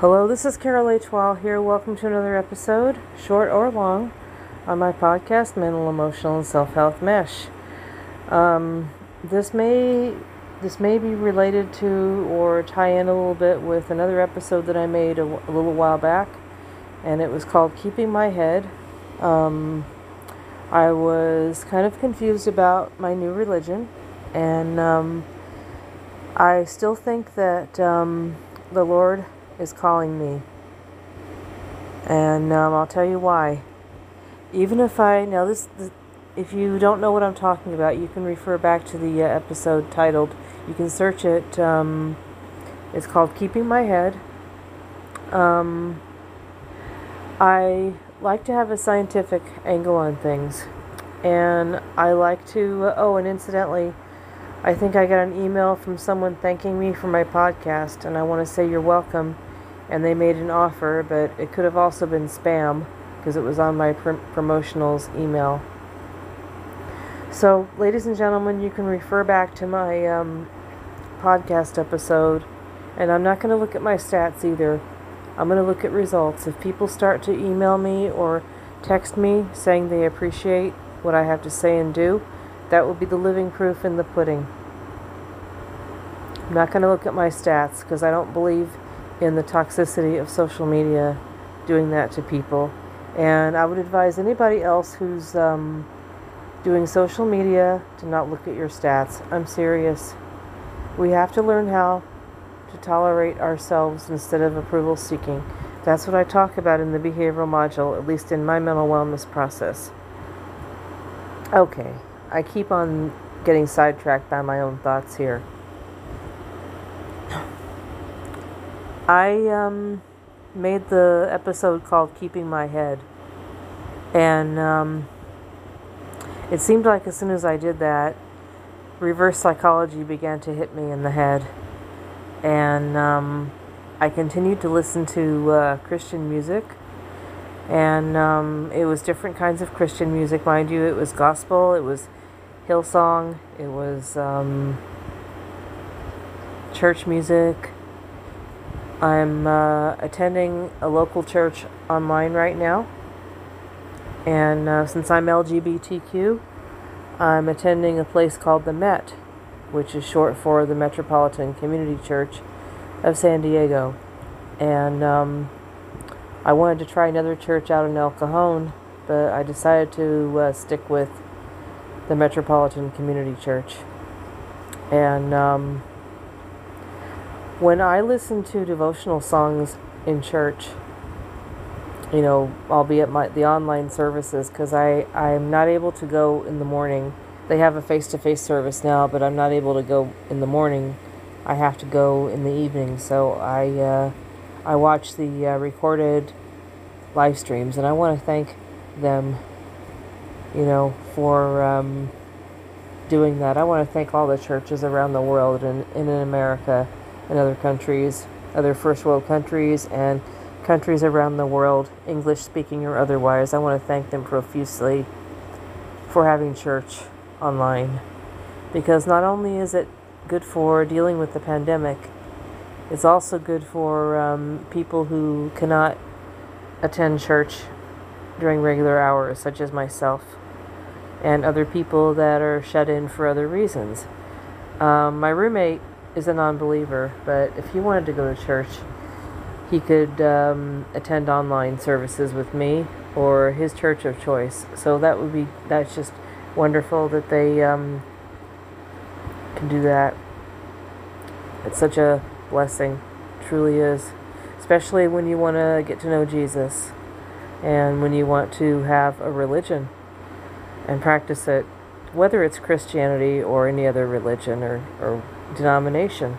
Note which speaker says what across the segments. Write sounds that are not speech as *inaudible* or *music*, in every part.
Speaker 1: Hello, this is Carol H. Wall here. Welcome to another episode, short or long, on my podcast, Mental, Emotional, and Self Health Mesh. Um, this may this may be related to or tie in a little bit with another episode that I made a, a little while back, and it was called "Keeping My Head." Um, I was kind of confused about my new religion, and um, I still think that um, the Lord is calling me. And um, I'll tell you why. Even if I, now this, this, if you don't know what I'm talking about, you can refer back to the uh, episode titled, you can search it. Um, it's called Keeping My Head. Um, I like to have a scientific angle on things. And I like to, uh, oh, and incidentally, I think I got an email from someone thanking me for my podcast, and I want to say you're welcome and they made an offer, but it could have also been spam because it was on my pr- promotionals email. So, ladies and gentlemen, you can refer back to my um, podcast episode, and I'm not going to look at my stats either. I'm going to look at results. If people start to email me or text me saying they appreciate what I have to say and do, that will be the living proof in the pudding. I'm not going to look at my stats because I don't believe in the toxicity of social media doing that to people. And I would advise anybody else who's um, doing social media to not look at your stats. I'm serious. We have to learn how to tolerate ourselves instead of approval seeking. That's what I talk about in the behavioral module, at least in my mental wellness process. Okay, I keep on getting sidetracked by my own thoughts here. I um, made the episode called Keeping My Head. And um, it seemed like as soon as I did that, reverse psychology began to hit me in the head. And um, I continued to listen to uh, Christian music. And um, it was different kinds of Christian music, mind you. It was gospel, it was Hillsong, it was um, church music I'm uh, attending a local church online right now. And uh, since I'm LGBTQ, I'm attending a place called the Met, which is short for the Metropolitan Community Church of San Diego. And um, I wanted to try another church out in El Cajon, but I decided to uh, stick with the Metropolitan Community Church. And um, when I listen to devotional songs in church, you know, albeit my the online services, because I I'm not able to go in the morning. They have a face to face service now, but I'm not able to go in the morning. I have to go in the evening, so I uh, I watch the uh, recorded live streams, and I want to thank them, you know, for um, doing that. I want to thank all the churches around the world and, and in America in other countries, other first world countries, and countries around the world, English speaking or otherwise. I want to thank them profusely for having church online because not only is it good for dealing with the pandemic, it's also good for um, people who cannot attend church during regular hours, such as myself, and other people that are shut in for other reasons. Um, my roommate is a non believer, but if he wanted to go to church, he could um, attend online services with me or his church of choice. So that would be, that's just wonderful that they um, can do that. It's such a blessing, truly is. Especially when you want to get to know Jesus and when you want to have a religion and practice it, whether it's Christianity or any other religion or, or denomination.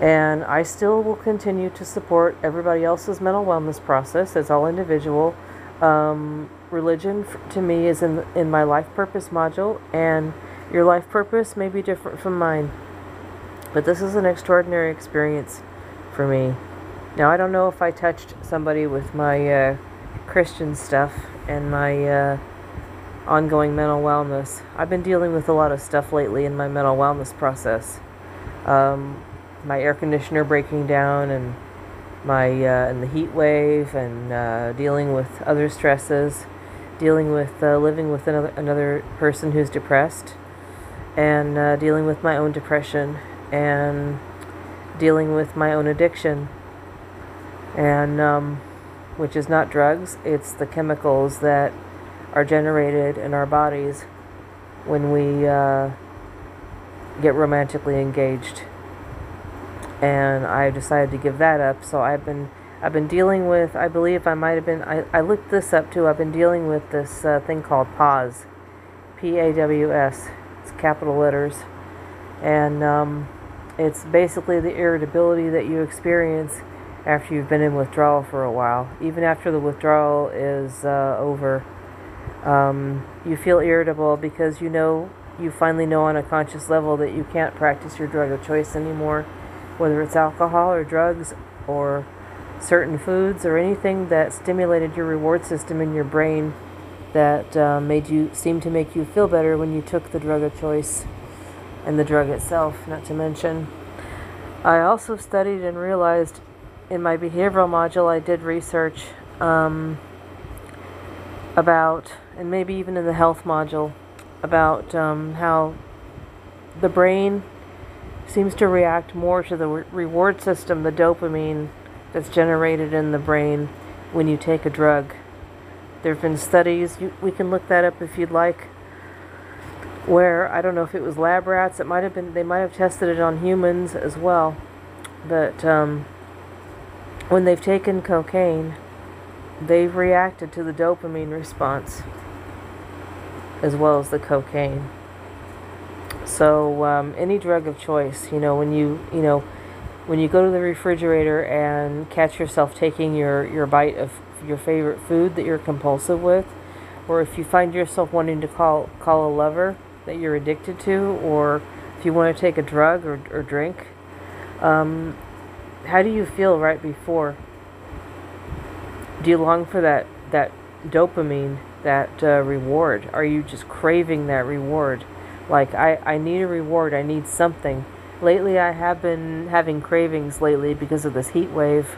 Speaker 1: And I still will continue to support everybody else's mental wellness process as all individual. Um, religion to me is in in my life purpose module, and your life purpose may be different from mine. But this is an extraordinary experience for me. Now I don't know if I touched somebody with my uh, Christian stuff and my uh, ongoing mental wellness. I've been dealing with a lot of stuff lately in my mental wellness process. Um, my air conditioner breaking down and my uh, and the heat wave and uh, dealing with other stresses, dealing with uh, living with another another person who's depressed, and uh, dealing with my own depression and dealing with my own addiction, and um, which is not drugs, it's the chemicals that are generated in our bodies when we uh, get romantically engaged and I decided to give that up. So I've been I've been dealing with I believe I might have been I, I looked this up too. I've been dealing with this uh, thing called PAWS, P A W S. It's capital letters, and um, it's basically the irritability that you experience after you've been in withdrawal for a while. Even after the withdrawal is uh, over, um, you feel irritable because you know you finally know on a conscious level that you can't practice your drug of choice anymore whether it's alcohol or drugs or certain foods or anything that stimulated your reward system in your brain that uh, made you seem to make you feel better when you took the drug of choice and the drug itself, not to mention. I also studied and realized in my behavioral module, I did research um, about, and maybe even in the health module, about um, how the brain seems to react more to the reward system, the dopamine that's generated in the brain when you take a drug. There have been studies, you, we can look that up if you'd like, where I don't know if it was lab rats, it might have been, they might have tested it on humans as well. But um, when they've taken cocaine, they've reacted to the dopamine response as well as the cocaine. So um, any drug of choice, you know, when you you know when you go to the refrigerator and catch yourself taking your your bite of your favorite food that you're compulsive with, or if you find yourself wanting to call call a lover that you're addicted to, or if you want to take a drug or, or drink, um, how do you feel right before? Do you long for that that dopamine, that uh, reward? Are you just craving that reward? Like, I, I need a reward, I need something. Lately, I have been having cravings lately because of this heat wave.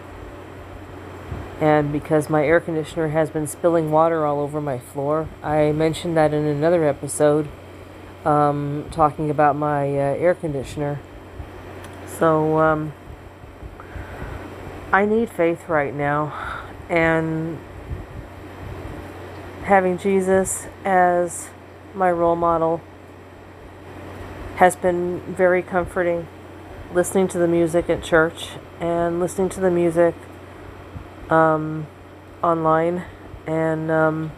Speaker 1: And because my air conditioner has been spilling water all over my floor. I mentioned that in another episode, um, talking about my uh, air conditioner. So, um, I need faith right now. And having Jesus as my role model has been very comforting listening to the music at church and listening to the music um, online and um,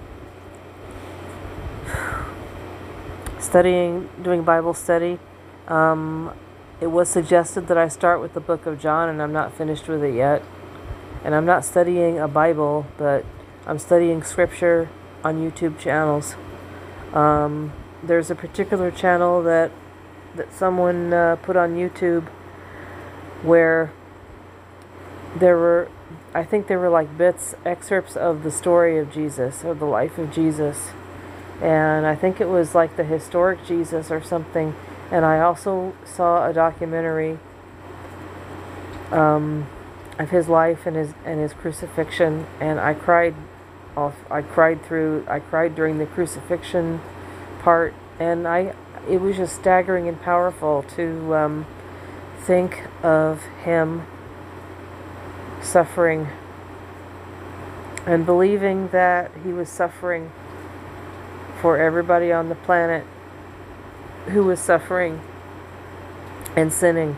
Speaker 1: studying, doing Bible study. Um, it was suggested that I start with the book of John, and I'm not finished with it yet. And I'm not studying a Bible, but I'm studying scripture on YouTube channels. Um, there's a particular channel that that someone uh, put on YouTube where there were, I think there were like bits, excerpts of the story of Jesus or the life of Jesus. And I think it was like the historic Jesus or something. And I also saw a documentary um, of his life and his and his crucifixion, and I cried off. I cried through. I cried during the crucifixion part, and I it was just staggering and powerful to um, think of him suffering and believing that he was suffering for everybody on the planet who was suffering and sinning.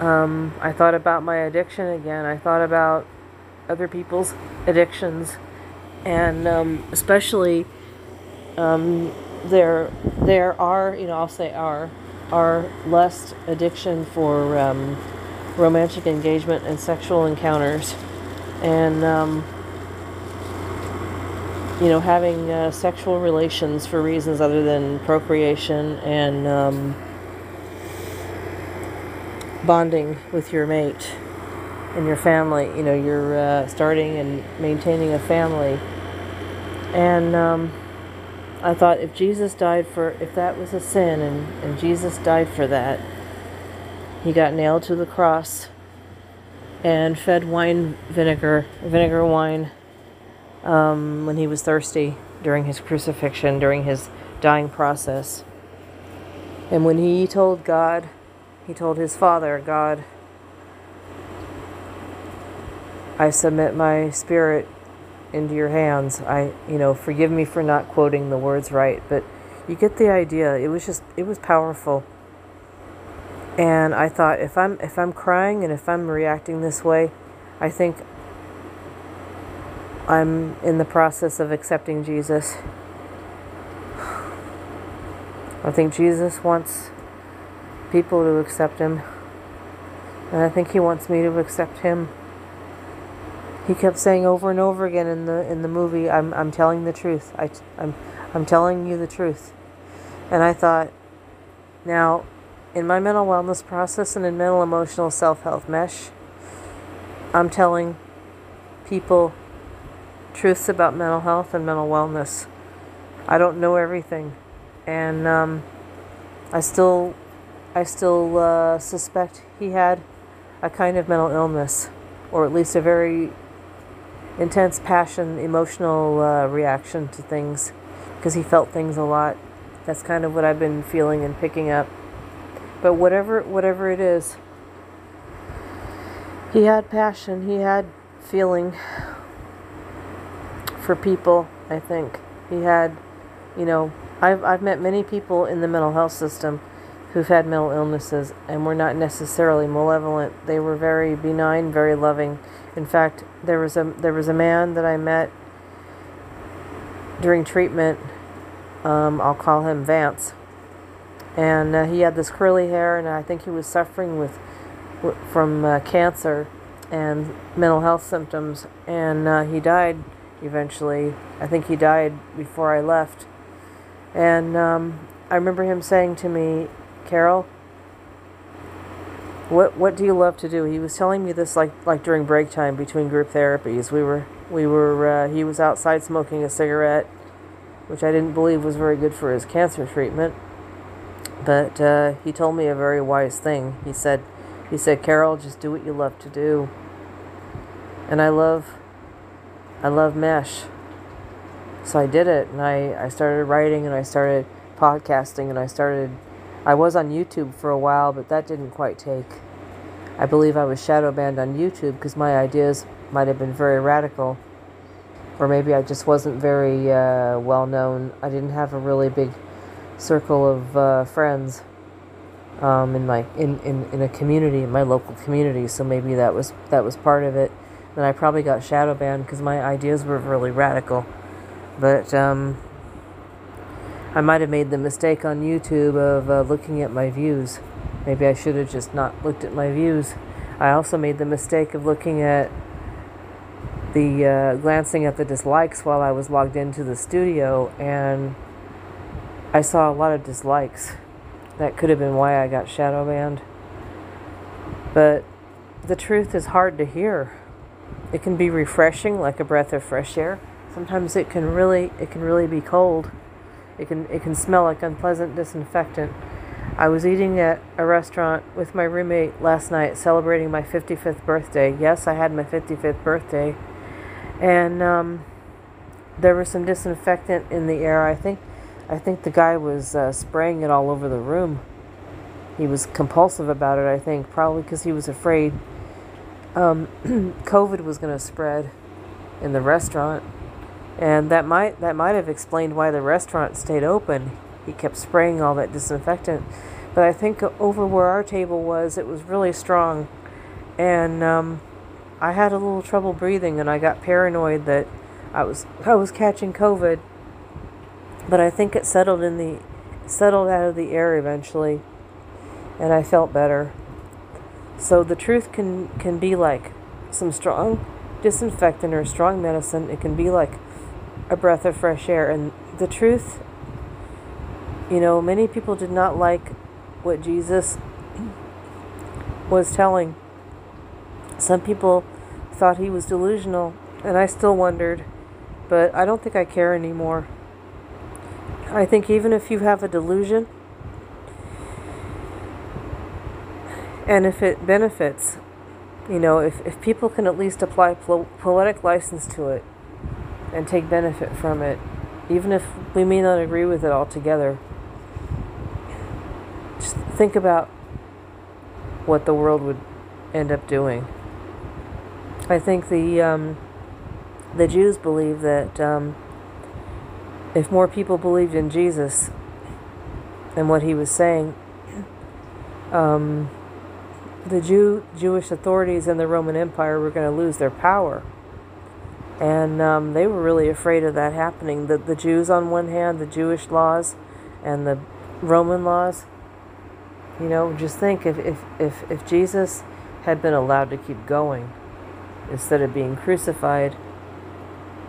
Speaker 1: Um, I thought about my addiction again. I thought about other people's addictions, and um, especially um, there there are you know I'll say are are lust addiction for um, romantic engagement and sexual encounters and um, you know having uh, sexual relations for reasons other than procreation and um, bonding with your mate and your family you know you're uh, starting and maintaining a family and um, I thought if Jesus died for, if that was a sin and, and Jesus died for that, he got nailed to the cross and fed wine vinegar, vinegar wine, um, when he was thirsty during his crucifixion, during his dying process. And when he told God, he told his father, God, I submit my spirit into your hands. I, you know, forgive me for not quoting the words right, but you get the idea. It was just, it was powerful. And I thought, if I'm, if I'm crying and if I'm reacting this way, I think I'm in the process of accepting Jesus. *sighs* I think Jesus wants people to accept him. And I think he wants me to accept him. He kept saying over and over again in the in the movie, "I'm I'm telling the truth. I, I'm I'm telling you the truth." And I thought, now, in my mental wellness process and in mental emotional self health mesh, I'm telling people truths about mental health and mental wellness. I don't know everything, and um, I still I still uh, suspect he had a kind of mental illness, or at least a very intense passion, emotional uh, reaction to things, because he felt things a lot. That's kind of what I've been feeling and picking up. But whatever whatever it is, he had passion. He had feeling for people. I think he had, you know, I've I've met many people in the mental health system who've had mental illnesses and were not necessarily malevolent. They were very benign, very loving. In fact, there was a there was a man that I met during treatment. Um, I'll call him Vance, and uh, he had this curly hair, and I think he was suffering with from uh, cancer and mental health symptoms, and uh, he died eventually. I think he died before I left, and um, I remember him saying to me, Carol, what what do you love to do? He was telling me this like like during break time between group therapies. We were we were uh, he was outside smoking a cigarette, which I didn't believe was very good for his cancer treatment. But uh, he told me a very wise thing. He said he said Carol, just do what you love to do. And I love I love mesh. So I did it and I, I started writing and I started podcasting and I started I was on YouTube for a while, but that didn't quite take. I believe I was shadow banned on YouTube because my ideas might have been very radical. Or maybe I just wasn't very uh, well known. I didn't have a really big circle of uh, friends um, in my in, in, in a community, in my local community. So maybe that was that was part of it. Then I probably got shadow banned because my ideas were really radical. But um, I might have made the mistake on YouTube of uh, looking at my views. Maybe I should have just not looked at my views. I also made the mistake of looking at the uh, glancing at the dislikes while I was logged into the studio, and I saw a lot of dislikes. That could have been why I got shadow banned. But the truth is hard to hear. It can be refreshing, like a breath of fresh air. Sometimes it can really, it can really be cold. It can it can smell like unpleasant disinfectant. I was eating at a restaurant with my roommate last night celebrating my 55th birthday. Yes, I had my 55th birthday. And um, there was some disinfectant in the air. I think I think the guy was uh, spraying it all over the room. He was compulsive about it, I think, probably because he was afraid um, *clears throat* COVID was going to spread in the restaurant and that might that might have explained why the restaurant stayed open. He kept spraying all that disinfectant, but I think over where our table was, it was really strong, and um, I had a little trouble breathing, and I got paranoid that I was I was catching COVID. But I think it settled in the settled out of the air eventually, and I felt better. So the truth can can be like some strong disinfectant or strong medicine. It can be like a breath of fresh air. And the truth, you know, many people did not like what Jesus was telling. Some people thought he was delusional, and I still wondered, but I don't think I care anymore. I think even if you have a delusion, and if it benefits you know, if, if people can at least apply po- poetic license to it and take benefit from it, even if we may not agree with it altogether, just think about what the world would end up doing. I think the um, the Jews believe that um, if more people believed in Jesus and what he was saying, um, the Jew Jewish authorities and the Roman Empire were going to lose their power. And um, they were really afraid of that happening. The, the Jews, on one hand, the Jewish laws and the Roman laws. You know, just think if, if, if, if Jesus had been allowed to keep going instead of being crucified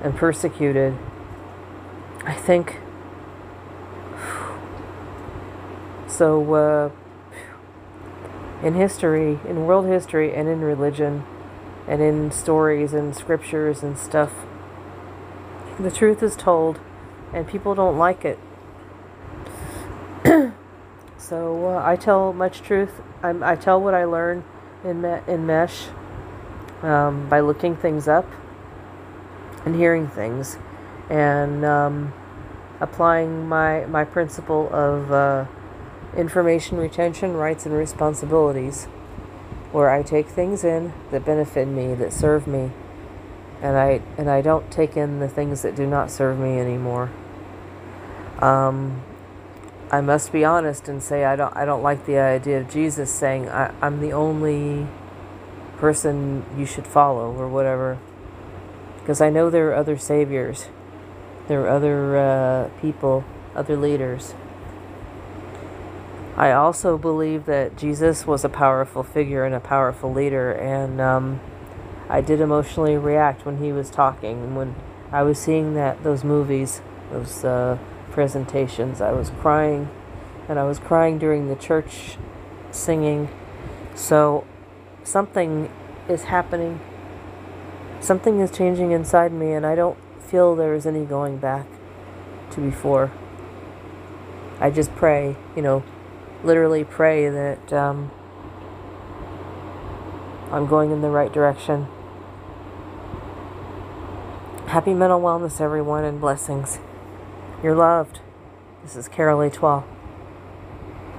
Speaker 1: and persecuted, I think. *sighs* So, uh, in history, in world history, and in religion, and in stories and scriptures and stuff. The truth is told, and people don't like it. *clears throat* so uh, I tell much truth. I'm, i tell what I learn in me- in mesh um, by looking things up and hearing things, and um, applying my my principle of. Uh, information retention, rights, and responsibilities, where I take things in that benefit me, that serve me, and I and I don't take in the things that do not serve me anymore. Um, I must be honest and say I don't I don't like the idea of Jesus saying I, I'm the only person you should follow or whatever, because I know there are other saviors, there are other uh, people, other leaders I also believe that Jesus was a powerful figure and a powerful leader, and um, I did emotionally react when he was talking. And when I was seeing that those movies, those uh, presentations, I was crying, and I was crying during the church singing. So something is happening. Something is changing inside me, and I don't feel there is any going back to before. I just pray, you know, literally pray that um, I'm going in the right direction. Happy mental wellness, everyone, and blessings. You're loved. This is Carol A. 12.